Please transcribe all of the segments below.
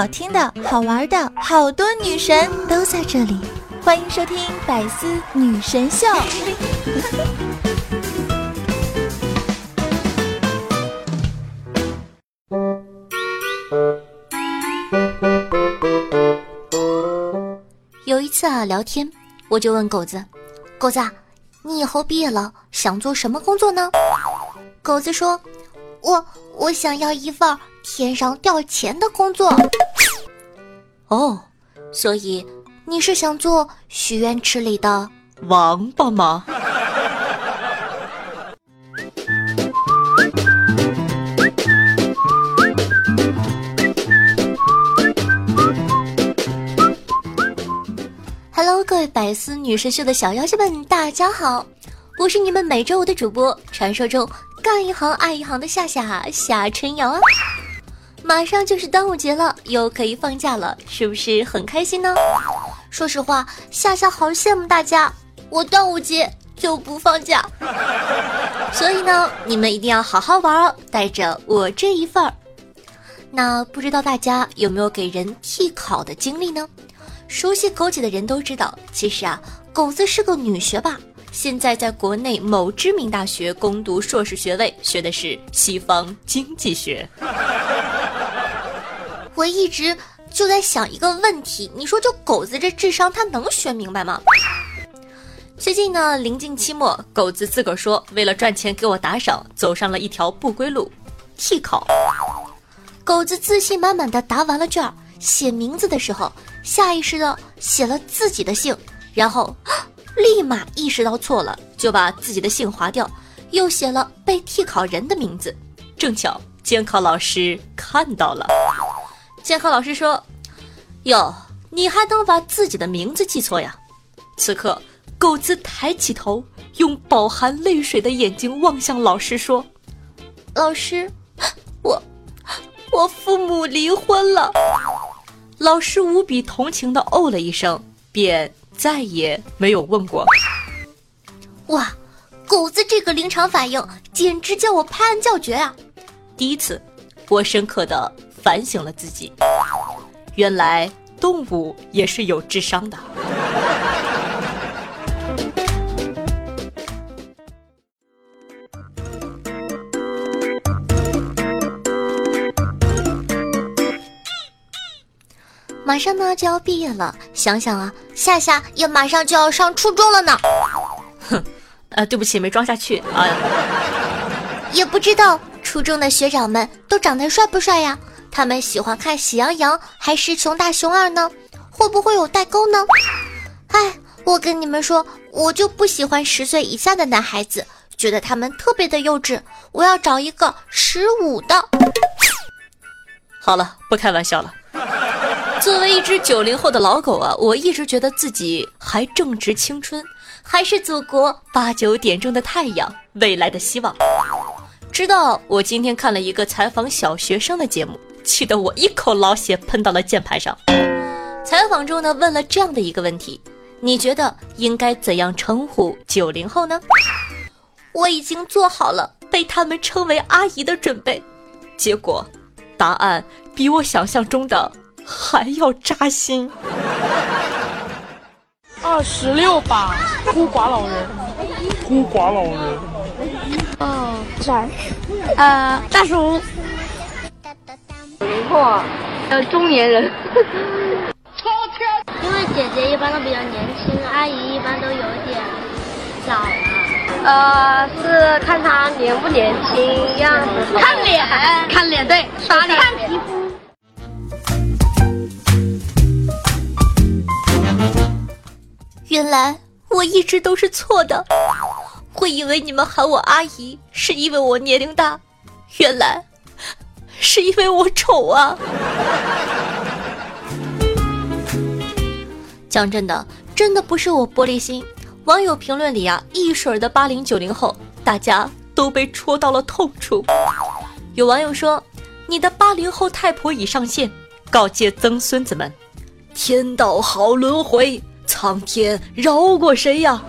好听的、好玩的，好多女神都在这里，欢迎收听《百思女神秀》。有一次啊，聊天我就问狗子：“狗子，你以后毕业了想做什么工作呢？”狗子说：“我我想要一份天上掉钱的工作。”哦，所以你是想做许愿池里的王八吗？各位百思女神秀的小妖精们，大家好！我是你们每周五的主播，传说中干一行爱一行的夏夏夏春瑶啊！马上就是端午节了，又可以放假了，是不是很开心呢？说实话，夏夏好羡慕大家，我端午节就不放假，所以呢，你们一定要好好玩哦，带着我这一份儿。那不知道大家有没有给人替考的经历呢？熟悉枸杞的人都知道，其实啊，狗子是个女学霸，现在在国内某知名大学攻读硕士学位，学的是西方经济学。我一直就在想一个问题，你说就狗子这智商，他能学明白吗？最近呢，临近期末，狗子自个儿说，为了赚钱给我打赏，走上了一条不归路，替考。狗子自信满满的答完了卷，写名字的时候。下意识的写了自己的姓，然后立马意识到错了，就把自己的姓划掉，又写了被替考人的名字。正巧监考老师看到了，监考老师说：“哟，你还能把自己的名字记错呀？”此刻，狗子抬起头，用饱含泪水的眼睛望向老师，说：“老师，我我父母离婚了。”老师无比同情的哦了一声，便再也没有问过。哇，狗子这个临场反应简直叫我拍案叫绝啊！第一次，我深刻的反省了自己，原来动物也是有智商的。马上呢就要毕业了，想想啊，夏夏也马上就要上初中了呢。哼，呃，对不起，没装下去哎呀。也不知道初中的学长们都长得帅不帅呀？他们喜欢看《喜羊羊》还是《熊大熊二》呢？会不会有代沟呢？哎，我跟你们说，我就不喜欢十岁以下的男孩子，觉得他们特别的幼稚。我要找一个十五的。好了，不开玩笑了。作为一只九零后的老狗啊，我一直觉得自己还正值青春，还是祖国八九点钟的太阳，未来的希望。直到我今天看了一个采访小学生的节目，气得我一口老血喷到了键盘上。采访中呢，问了这样的一个问题：你觉得应该怎样称呼九零后呢？我已经做好了被他们称为阿姨的准备，结果，答案比我想象中的。还要扎心。二十六吧，孤寡老人，孤寡老人。哦，三十，呃，大叔。九零后，呃，中年人。因为姐姐一般都比较年轻，阿姨一般都有点老了。呃，是看她年不年轻样子。看脸，看脸，对，刷脸，看皮肤。原来我一直都是错的，我以为你们喊我阿姨是因为我年龄大，原来是因为我丑啊！讲真的，真的不是我玻璃心，网友评论里啊，一水儿的八零九零后，大家都被戳到了痛处。有网友说：“你的八零后太婆已上线，告诫曾孙子们，天道好轮回。”苍天饶过谁呀？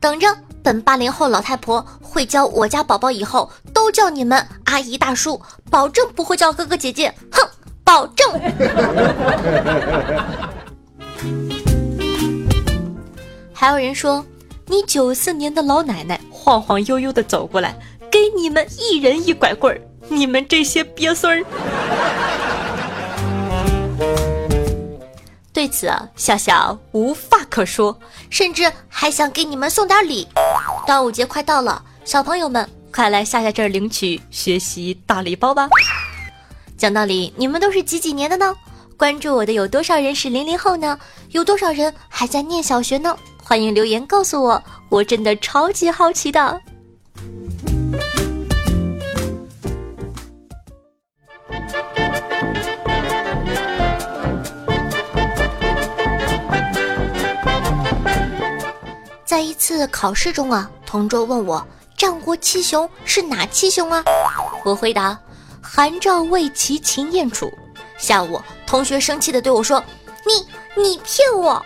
等着，本八零后老太婆会教我家宝宝以后都叫你们阿姨大叔，保证不会叫哥哥姐姐。哼，保证。还有人说，你九四年的老奶奶晃晃悠悠的走过来，给你们一人一拐棍儿，你们这些鳖孙儿。对此啊，夏夏无话可说，甚至还想给你们送点礼。端午节快到了，小朋友们快来夏夏这儿领取学习大礼包吧！讲道理，你们都是几几年的呢？关注我的有多少人是零零后呢？有多少人还在念小学呢？欢迎留言告诉我，我真的超级好奇的。在一次考试中啊，同桌问我战国七雄是哪七雄啊？我回答：韩赵魏齐秦燕楚。下午，同学生气的对我说：“你你骗我！”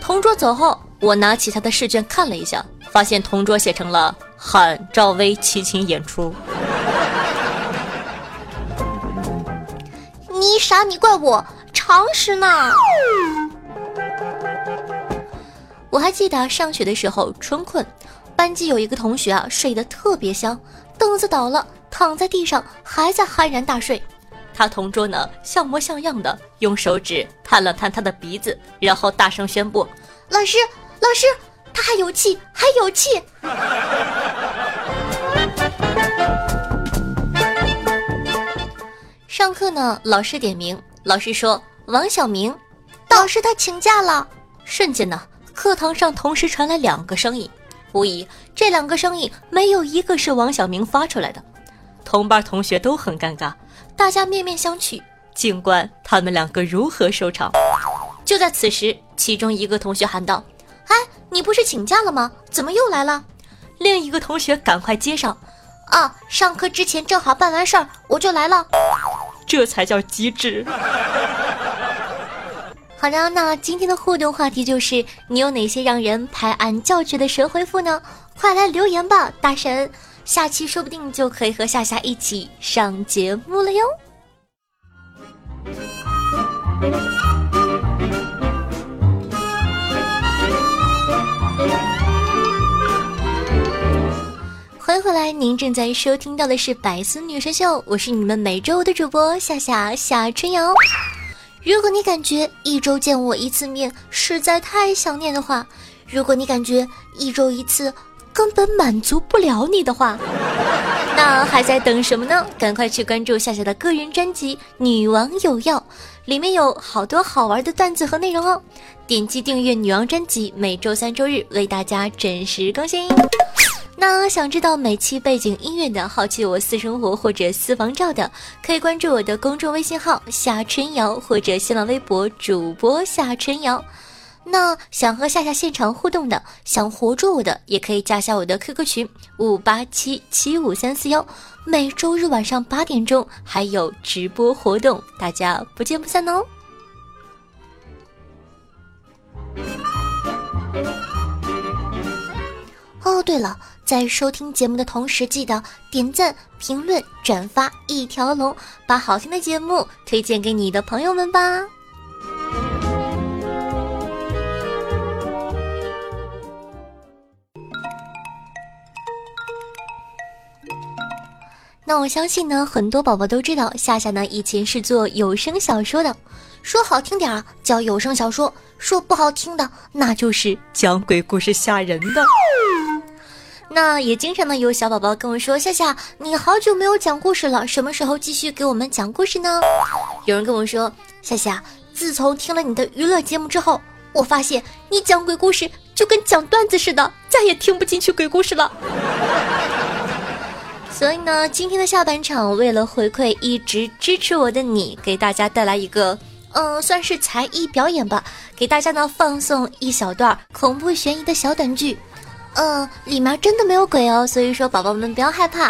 同桌走后。我拿起他的试卷看了一下，发现同桌写成了“韩赵魏齐秦演出”。你傻，你怪我常识呢。我还记得上学的时候春困，班级有一个同学啊睡得特别香，凳子倒了，躺在地上还在酣然大睡。他同桌呢像模像样的用手指探了探他的鼻子，然后大声宣布：“老师。”老师，他还有气，还有气。上课呢，老师点名，老师说王小明，导师他请假了。瞬间呢，课堂上同时传来两个声音，无疑这两个声音没有一个是王小明发出来的。同班同学都很尴尬，大家面面相觑，静观他们两个如何收场。就在此时，其中一个同学喊道。哎，你不是请假了吗？怎么又来了？另一个同学赶快接上。啊，上课之前正好办完事儿，我就来了。这才叫机智。好的，那今天的互动话题就是：你有哪些让人拍案叫绝的神回复呢？快来留言吧，大神！下期说不定就可以和夏夏一起上节目了哟。欢迎回来，您正在收听到的是《百思女神秀》，我是你们每周五的主播夏夏夏春瑶。如果你感觉一周见我一次面实在太想念的话，如果你感觉一周一次根本满足不了你的话，那还在等什么呢？赶快去关注夏夏的个人专辑《女王有药》，里面有好多好玩的段子和内容哦。点击订阅女王专辑，每周三、周日为大家准时更新。那想知道每期背景音乐的，好奇我私生活或者私房照的，可以关注我的公众微信号夏春瑶或者新浪微博主播夏春瑶。那想和夏夏现场互动的，想活捉我的，也可以加下我的 QQ 群五八七七五三四幺。每周日晚上八点钟还有直播活动，大家不见不散哦。哦，对了。在收听节目的同时，记得点赞、评论、转发一条龙，把好听的节目推荐给你的朋友们吧。那我相信呢，很多宝宝都知道，夏夏呢以前是做有声小说的，说好听点儿叫有声小说，说不好听的那就是讲鬼故事吓人的。那也经常呢，有小宝宝跟我说：“夏夏，你好久没有讲故事了，什么时候继续给我们讲故事呢？”有人跟我说：“夏夏，自从听了你的娱乐节目之后，我发现你讲鬼故事就跟讲段子似的，再也听不进去鬼故事了。”所以呢，今天的下半场，为了回馈一直支持我的你，给大家带来一个，嗯，算是才艺表演吧，给大家呢放送一小段恐怖悬疑的小短剧。嗯里面真的没有鬼哦所以说宝宝们不要害怕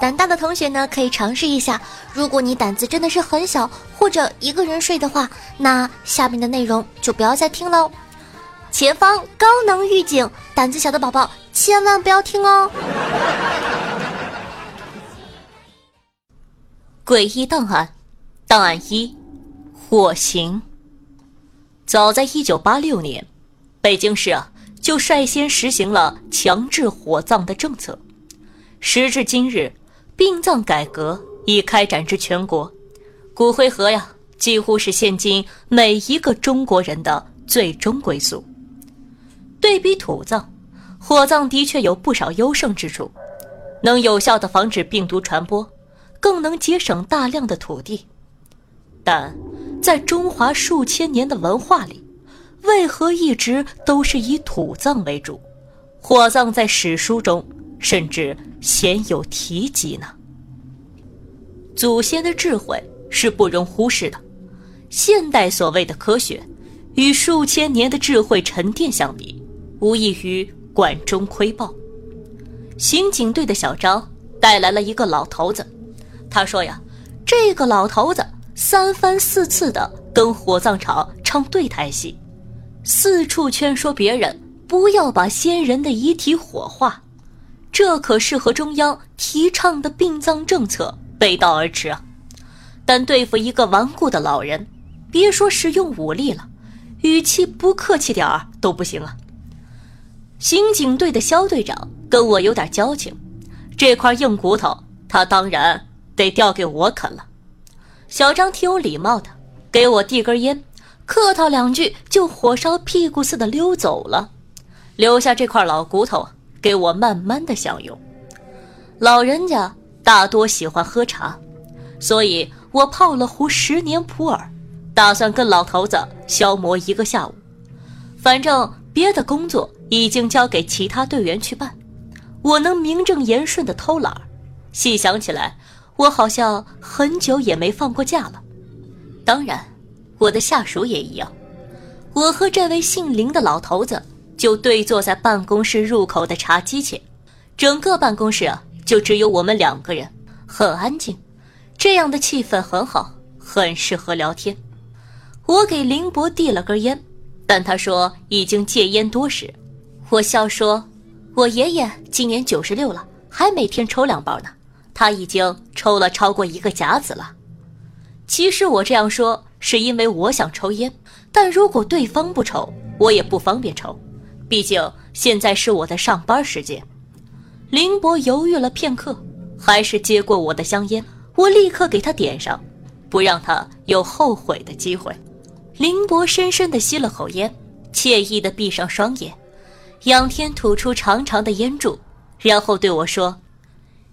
胆大的同学呢可以尝试一下如果你胆子真的是很小或者一个人睡的话那下面的内容就不要再听喽。前方高能预警胆子小的宝宝千万不要听哦。诡异档案档案一火刑。早在一九八六年北京市啊就率先实行了强制火葬的政策。时至今日，殡葬改革已开展至全国，骨灰盒呀几乎是现今每一个中国人的最终归宿。对比土葬，火葬的确有不少优胜之处，能有效的防止病毒传播。更能节省大量的土地，但在中华数千年的文化里，为何一直都是以土葬为主？火葬在史书中甚至鲜有提及呢？祖先的智慧是不容忽视的。现代所谓的科学，与数千年的智慧沉淀相比，无异于管中窥豹。刑警队的小张带来了一个老头子。他说呀，这个老头子三番四次的跟火葬场唱对台戏，四处劝说别人不要把先人的遗体火化，这可是和中央提倡的殡葬政策背道而驰啊！但对付一个顽固的老人，别说使用武力了，语气不客气点儿都不行啊！刑警队的肖队长跟我有点交情，这块硬骨头他当然。得掉给我啃了。小张挺有礼貌的，给我递根烟，客套两句就火烧屁股似的溜走了，留下这块老骨头给我慢慢的享用。老人家大多喜欢喝茶，所以我泡了壶十年普洱，打算跟老头子消磨一个下午。反正别的工作已经交给其他队员去办，我能名正言顺的偷懒细想起来。我好像很久也没放过假了，当然，我的下属也一样。我和这位姓林的老头子就对坐在办公室入口的茶几前，整个办公室啊，就只有我们两个人，很安静，这样的气氛很好，很适合聊天。我给林博递了根烟，但他说已经戒烟多时。我笑说：“我爷爷今年九十六了，还每天抽两包呢。”他已经抽了超过一个甲子了。其实我这样说是因为我想抽烟，但如果对方不抽，我也不方便抽。毕竟现在是我的上班时间。林博犹豫了片刻，还是接过我的香烟。我立刻给他点上，不让他有后悔的机会。林博深深地吸了口烟，惬意地闭上双眼，仰天吐出长长的烟柱，然后对我说。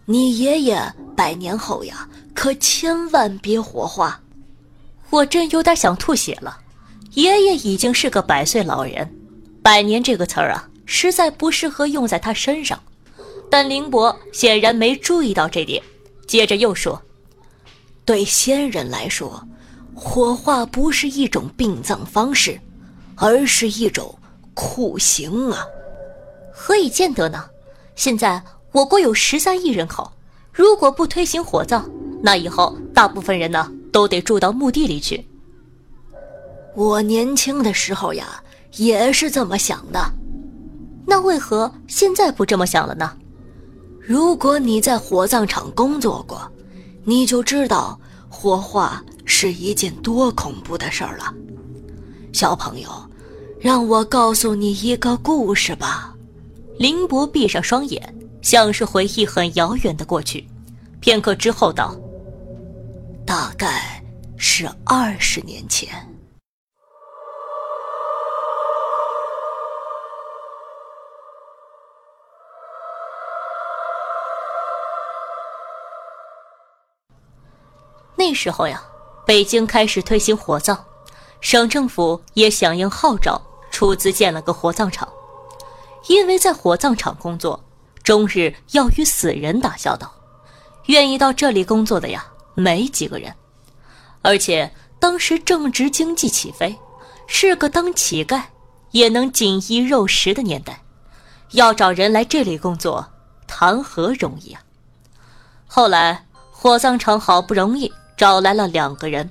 你爷爷百年后呀，可千万别火化！我真有点想吐血了。爷爷已经是个百岁老人，百年这个词儿啊，实在不适合用在他身上。但林博显然没注意到这点，接着又说：“对先人来说，火化不是一种殡葬方式，而是一种酷刑啊！何以见得呢？现在。”我国有十三亿人口，如果不推行火葬，那以后大部分人呢都得住到墓地里去。我年轻的时候呀，也是这么想的，那为何现在不这么想了呢？如果你在火葬场工作过，你就知道火化是一件多恐怖的事儿了。小朋友，让我告诉你一个故事吧。林博闭上双眼。像是回忆很遥远的过去，片刻之后道：“大概是二十年前。”那时候呀，北京开始推行火葬，省政府也响应号召，出资建了个火葬场。因为在火葬场工作。终日要与死人打交道，愿意到这里工作的呀，没几个人。而且当时正值经济起飞，是个当乞丐也能锦衣肉食的年代，要找人来这里工作，谈何容易啊！后来火葬场好不容易找来了两个人，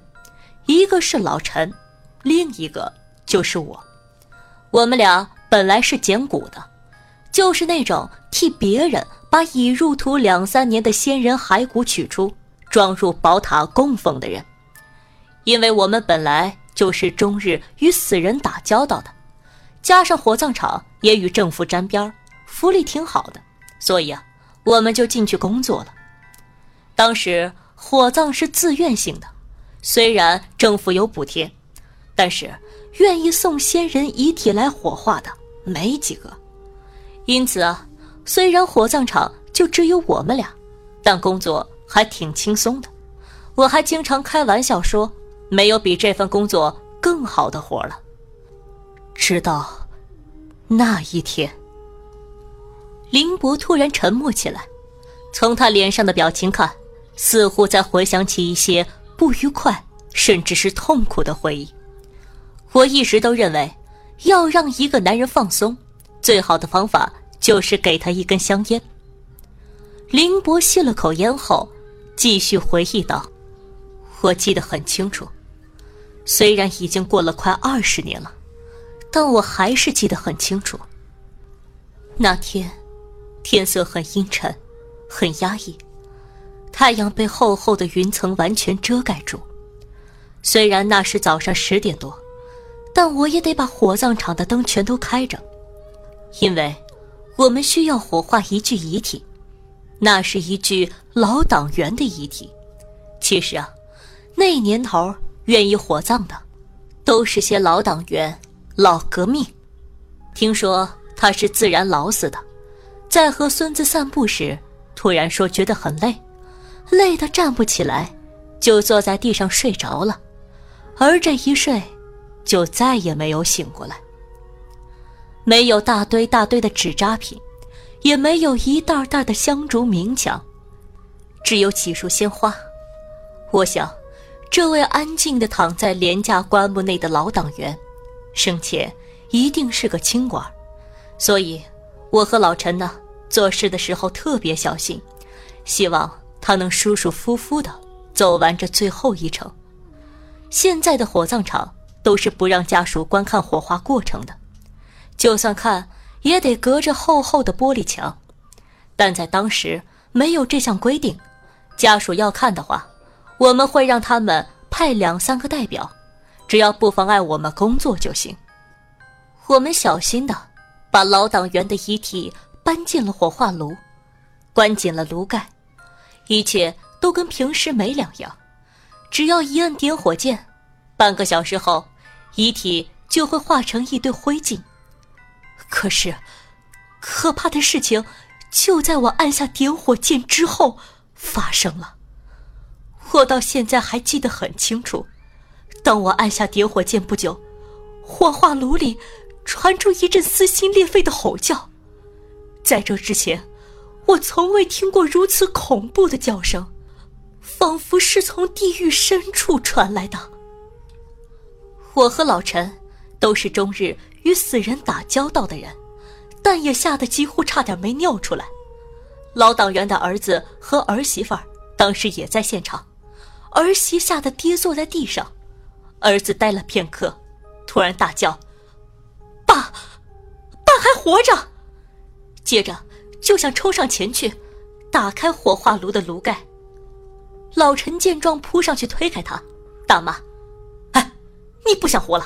一个是老陈，另一个就是我。我们俩本来是捡骨的。就是那种替别人把已入土两三年的先人骸骨取出，装入宝塔供奉的人。因为我们本来就是终日与死人打交道的，加上火葬场也与政府沾边福利挺好的，所以啊，我们就进去工作了。当时火葬是自愿性的，虽然政府有补贴，但是愿意送先人遗体来火化的没几个。因此啊，虽然火葬场就只有我们俩，但工作还挺轻松的。我还经常开玩笑说。没有比这份工作更好的活了。直到那一天，林博突然沉默起来，从他脸上的表情看，似乎在回想起一些不愉快，甚至是痛苦的回忆。我一直都认为，要让一个男人放松，最好的方法就是给他一根香烟。林博吸了口烟后，继续回忆道：“我记得很清楚。”虽然已经过了快二十年了，但我还是记得很清楚。那天，天色很阴沉，很压抑，太阳被厚厚的云层完全遮盖住。虽然那是早上十点多，但我也得把火葬场的灯全都开着，因为我们需要火化一具遗体，那是一具老党员的遗体。其实啊，那年头。愿意火葬的，都是些老党员、老革命。听说他是自然老死的，在和孙子散步时，突然说觉得很累，累得站不起来，就坐在地上睡着了，而这一睡，就再也没有醒过来。没有大堆大堆的纸扎品，也没有一袋袋的香烛冥饯，只有几束鲜花。我想。这位安静地躺在廉价棺木内的老党员，生前一定是个清官，所以我和老陈呢做事的时候特别小心，希望他能舒舒服服地走完这最后一程。现在的火葬场都是不让家属观看火化过程的，就算看也得隔着厚厚的玻璃墙，但在当时没有这项规定，家属要看的话。我们会让他们派两三个代表，只要不妨碍我们工作就行。我们小心的把老党员的遗体搬进了火化炉，关紧了炉盖，一切都跟平时没两样。只要一按点火键，半个小时后，遗体就会化成一堆灰烬。可是，可怕的事情就在我按下点火键之后发生了。我到现在还记得很清楚，当我按下点火键不久，火化炉里传出一阵撕心裂肺的吼叫。在这之前，我从未听过如此恐怖的叫声，仿佛是从地狱深处传来的。我和老陈都是终日与死人打交道的人，但也吓得几乎差点没尿出来。老党员的儿子和儿媳妇儿当时也在现场。儿媳吓得跌坐在地上，儿子呆了片刻，突然大叫：“爸，爸还活着！”接着就想冲上前去，打开火化炉的炉盖。老陈见状扑上去推开他，大骂：“哎，你不想活了？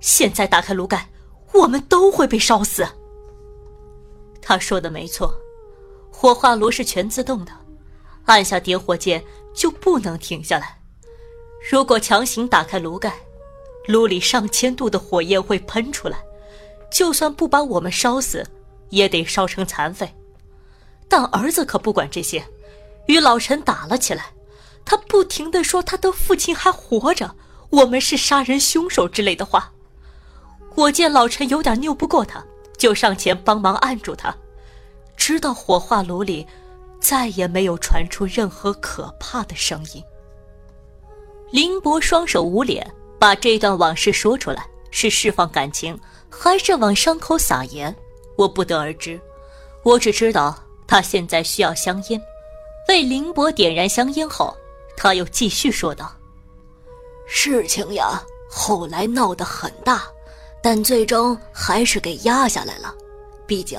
现在打开炉盖，我们都会被烧死。”他说的没错，火化炉是全自动的，按下点火键。就不能停下来。如果强行打开炉盖，炉里上千度的火焰会喷出来，就算不把我们烧死，也得烧成残废。但儿子可不管这些，与老陈打了起来。他不停的说他的父亲还活着，我们是杀人凶手之类的话。我见老陈有点拗不过他，就上前帮忙按住他，直到火化炉里。再也没有传出任何可怕的声音。林博双手捂脸，把这段往事说出来，是释放感情，还是往伤口撒盐？我不得而知。我只知道他现在需要香烟。为林博点燃香烟后，他又继续说道：“事情呀，后来闹得很大，但最终还是给压下来了。毕竟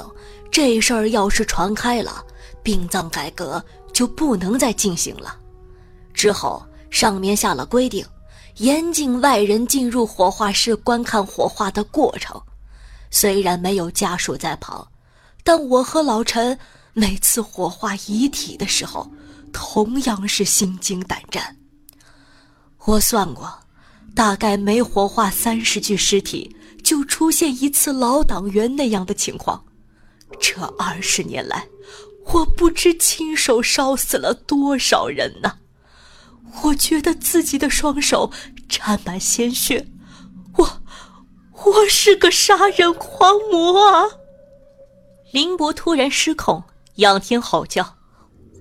这事儿要是传开了……”殡葬改革就不能再进行了，之后上面下了规定，严禁外人进入火化室观看火化的过程。虽然没有家属在旁，但我和老陈每次火化遗体的时候，同样是心惊胆战。我算过，大概每火化三十具尸体，就出现一次老党员那样的情况。这二十年来，我不知亲手烧死了多少人呢。我觉得自己的双手沾满鲜血，我。我是个杀人狂魔啊！林博突然失控，仰天吼叫。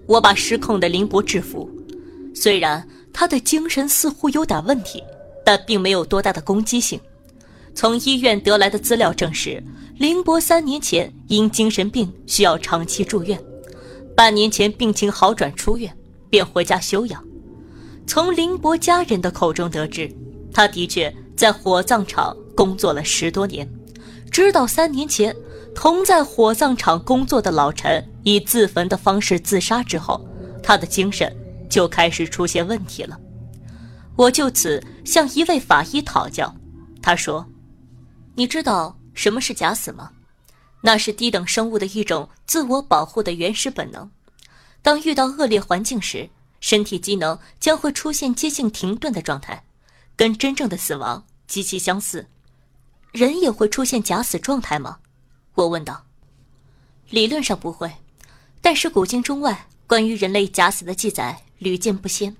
我把失控的林博制服。虽然他的精神似乎有点问题，但并没有多大的攻击性。从医院得来的资料证实，林博三年前因精神病需要长期住院，半年前病情好转出院，便回家休养。从林博家人的口中得知，他的确在火葬场。工作了十多年，直到三年前，同在火葬场工作的老陈以自焚的方式自杀之后，他的精神就开始出现问题了。我就此向一位法医讨教，他说：“你知道什么是假死吗？那是低等生物的一种自我保护的原始本能。当遇到恶劣环境时，身体机能将会出现接近停顿的状态，跟真正的死亡极其相似。”人也会出现假死状态吗？我问道。理论上不会，但是古今中外关于人类假死的记载屡见不鲜。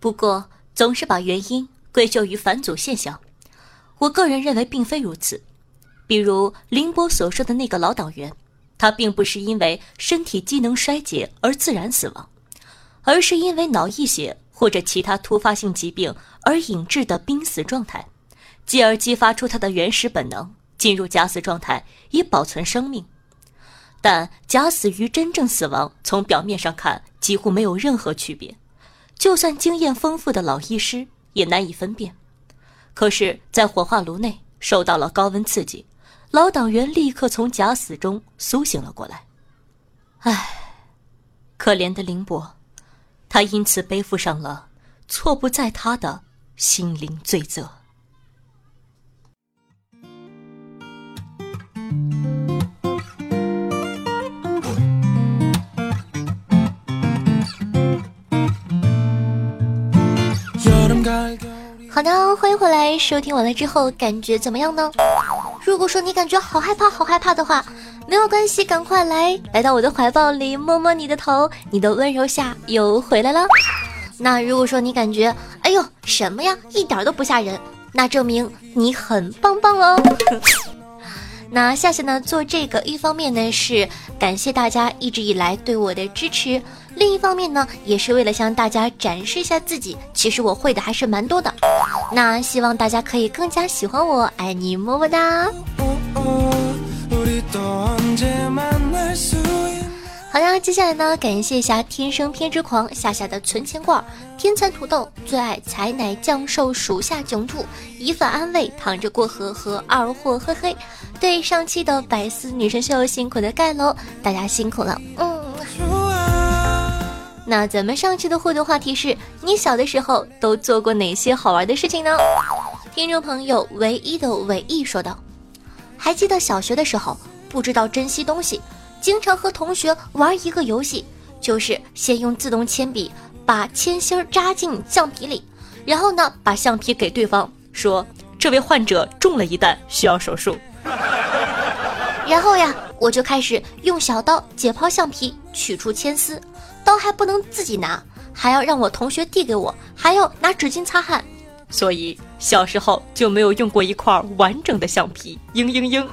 不过总是把原因归咎于返祖现象。我个人认为并非如此。比如凌波所说的那个老党员，他并不是因为身体机能衰竭而自然死亡，而是因为脑溢血或者其他突发性疾病而引致的濒死状态。继而激发出他的原始本能，进入假死状态以保存生命。但假死与真正死亡从表面上看几乎没有任何区别，就算经验丰富的老医师也难以分辨。可是，在火化炉内受到了高温刺激，老党员立刻从假死中苏醒了过来。唉，可怜的林博，他因此背负上了错不在他的心灵罪责。好的，欢迎回来收听完了之后感觉怎么样呢？如果说你感觉好害怕、好害怕的话，没有关系，赶快来来到我的怀抱里，摸摸你的头，你的温柔夏又回来了。那如果说你感觉，哎呦，什么呀，一点都不吓人，那证明你很棒棒哦。那夏夏呢？做这个一方面呢是感谢大家一直以来对我的支持，另一方面呢也是为了向大家展示一下自己，其实我会的还是蛮多的。那希望大家可以更加喜欢我，爱你么么哒。好呀，接下来呢，感谢一下天生偏执狂夏夏的存钱罐，天蚕土豆最爱采奶降寿属下囧兔，以粉安慰躺着过河和二货嘿嘿。对上期的百思女神秀辛苦的盖楼，大家辛苦了。嗯，那咱们上期的互动话题是你小的时候都做过哪些好玩的事情呢？听众朋友唯一的唯一说道，还记得小学的时候不知道珍惜东西。经常和同学玩一个游戏，就是先用自动铅笔把铅芯扎进橡皮里，然后呢把橡皮给对方，说这位患者中了一弹，需要手术。然后呀，我就开始用小刀解剖橡皮，取出铅丝，刀还不能自己拿，还要让我同学递给我，还要拿纸巾擦汗，所以小时候就没有用过一块完整的橡皮。嘤嘤嘤。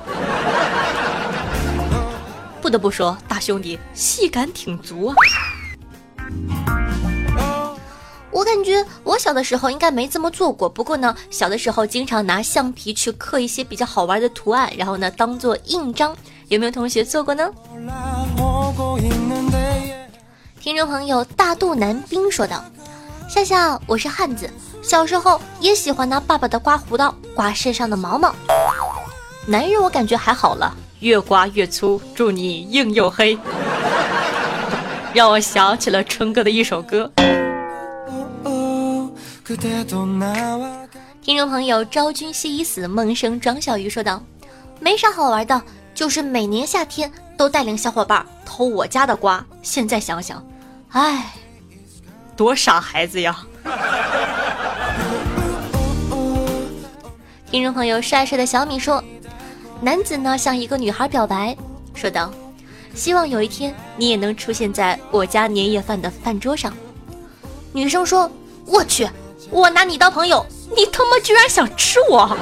不得不说，大兄弟戏感挺足啊！我感觉我小的时候应该没这么做过，不过呢，小的时候经常拿橡皮去刻一些比较好玩的图案，然后呢当做印章。有没有同学做过呢？听众朋友大肚男兵说道：“夏夏，我是汉子，小时候也喜欢拿爸爸的刮胡刀刮身上的毛毛。男人我感觉还好了。”越刮越粗，祝你硬又黑，让我想起了春哥的一首歌。听众朋友，昭君夕已死，梦生庄小鱼说道：“没啥好玩的，就是每年夏天都带领小伙伴偷我家的瓜。现在想想，唉，多傻孩子呀！”听众朋友，帅帅的小米说：“男子呢向一个女孩表白，说道：希望有一天你也能出现在我家年夜饭的饭桌上。”女生说：“我去，我拿你当朋友。”你他妈居然想吃我！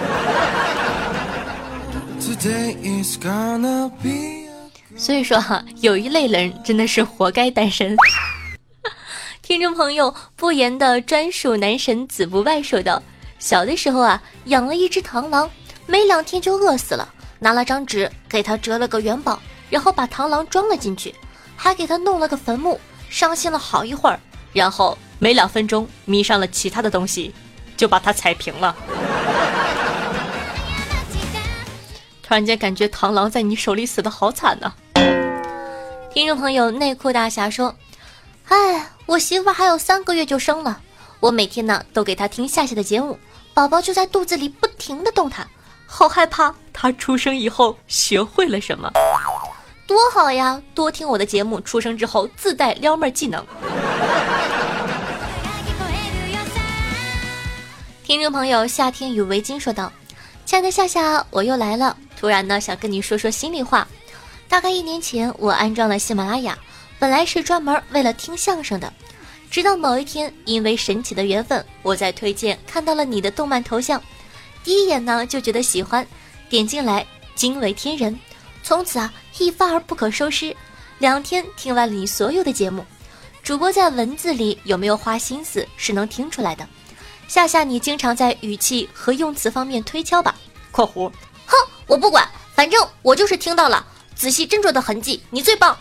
所以说哈，有一类人真的是活该单身。听众朋友，不言的专属男神子不败说道：小的时候啊，养了一只螳螂，没两天就饿死了，拿了张纸给他折了个元宝，然后把螳螂装了进去，还给他弄了个坟墓，伤心了好一会儿，然后没两分钟迷上了其他的东西。就把它踩平了。突然间感觉螳螂在你手里死的好惨呢。听众朋友内裤大侠说：“哎，我媳妇还有三个月就生了，我每天呢都给她听夏夏的节目，宝宝就在肚子里不停的动弹，好害怕他出生以后学会了什么。多好呀，多听我的节目，出生之后自带撩妹技能。”听众朋友，夏天与围巾说道：“亲爱的夏夏，我又来了。突然呢，想跟你说说心里话。大概一年前，我安装了喜马拉雅，本来是专门为了听相声的。直到某一天，因为神奇的缘分，我在推荐看到了你的动漫头像，第一眼呢就觉得喜欢，点进来惊为天人。从此啊，一发而不可收拾。两天听完了你所有的节目，主播在文字里有没有花心思，是能听出来的。”夏夏，你经常在语气和用词方面推敲吧。（括弧）哼，我不管，反正我就是听到了，仔细斟酌的痕迹，你最棒。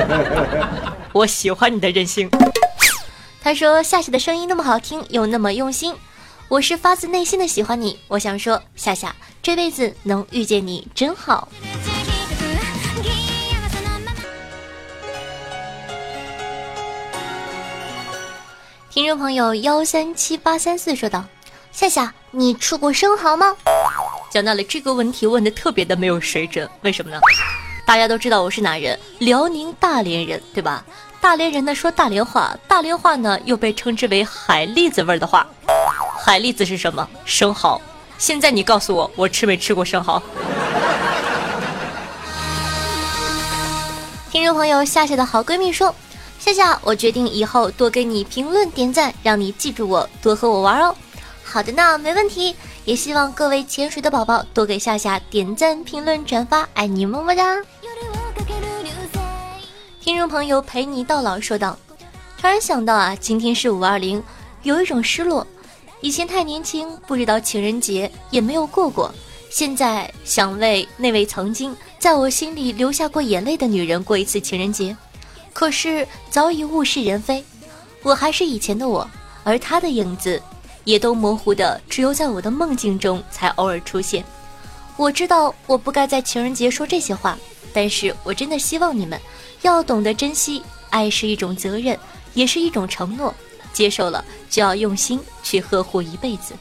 我喜欢你的任性。他说夏夏的声音那么好听，又那么用心，我是发自内心的喜欢你。我想说，夏夏这辈子能遇见你真好。听众朋友幺三七八三四说道：“夏夏，你吃过生蚝吗？”讲到了这个问题，问的特别的没有水准，为什么呢？大家都知道我是哪人，辽宁大连人，对吧？大连人呢说大连话，大连话呢又被称之为海蛎子味儿的话。海蛎子是什么？生蚝。现在你告诉我，我吃没吃过生蚝？听众朋友夏夏的好闺蜜说。夏夏，我决定以后多给你评论点赞，让你记住我，多和我玩哦。好的呢，没问题。也希望各位潜水的宝宝多给夏夏点赞、评论、转发，爱你么么哒。听众朋友陪你到老说道：“突然想到啊，今天是五二零，有一种失落。以前太年轻，不知道情人节，也没有过过。现在想为那位曾经在我心里流下过眼泪的女人过一次情人节。”可是早已物是人非，我还是以前的我，而她的影子也都模糊的，只有在我的梦境中才偶尔出现。我知道我不该在情人节说这些话，但是我真的希望你们要懂得珍惜，爱是一种责任，也是一种承诺，接受了就要用心去呵护一辈子。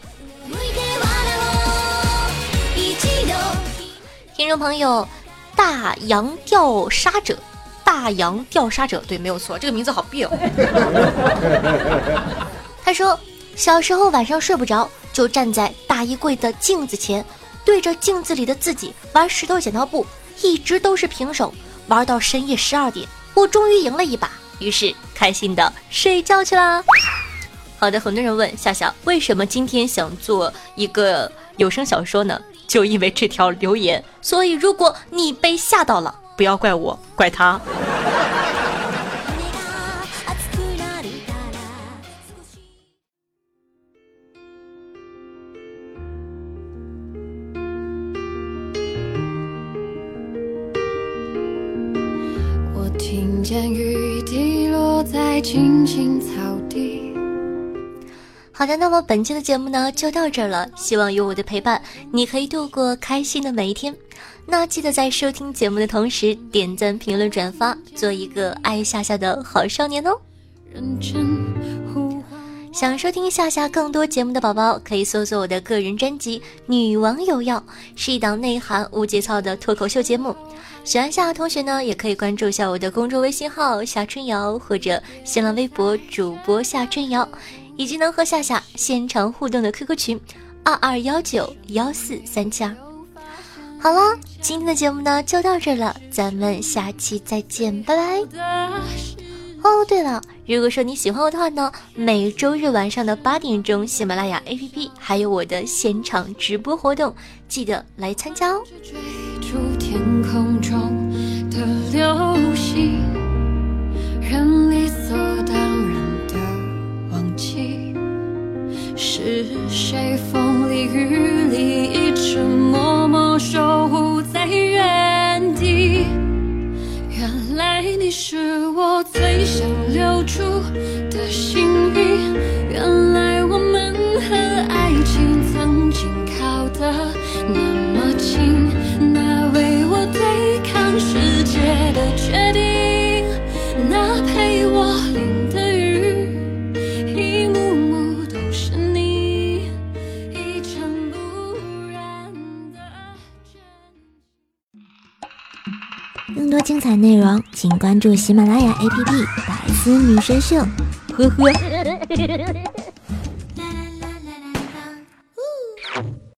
听众朋友，大洋钓杀者。大洋钓杀者，对，没有错，这个名字好别扭。他说，小时候晚上睡不着，就站在大衣柜的镜子前，对着镜子里的自己玩石头剪刀布，一直都是平手，玩到深夜十二点，我终于赢了一把，于是开心的睡觉去啦。好的，很多人问夏夏为什么今天想做一个有声小说呢？就因为这条留言，所以如果你被吓到了。不要怪我，怪他。听见雨滴落在青青草地。好的，那么本期的节目呢就到这儿了。希望有我的陪伴，你可以度过开心的每一天。那记得在收听节目的同时点赞、评论、转发，做一个爱夏夏的好少年哦。想收听夏夏更多节目的宝宝，可以搜索我的个人专辑《女王有药》，是一档内涵无节操的脱口秀节目。喜欢夏夏同学呢，也可以关注一下我的公众微信号夏春瑶，或者新浪微博主播夏春瑶，以及能和夏夏现场互动的 QQ 群二二幺九幺四三七二。好了，今天的节目呢就到这了，咱们下期再见，拜拜。哦，对了，如果说你喜欢我的话呢，每周日晚上的八点钟，喜马拉雅 APP 还有我的现场直播活动，记得来参加哦。是谁风里雨彩内容，请关注喜马拉雅 APP《百思女神秀》。呵呵。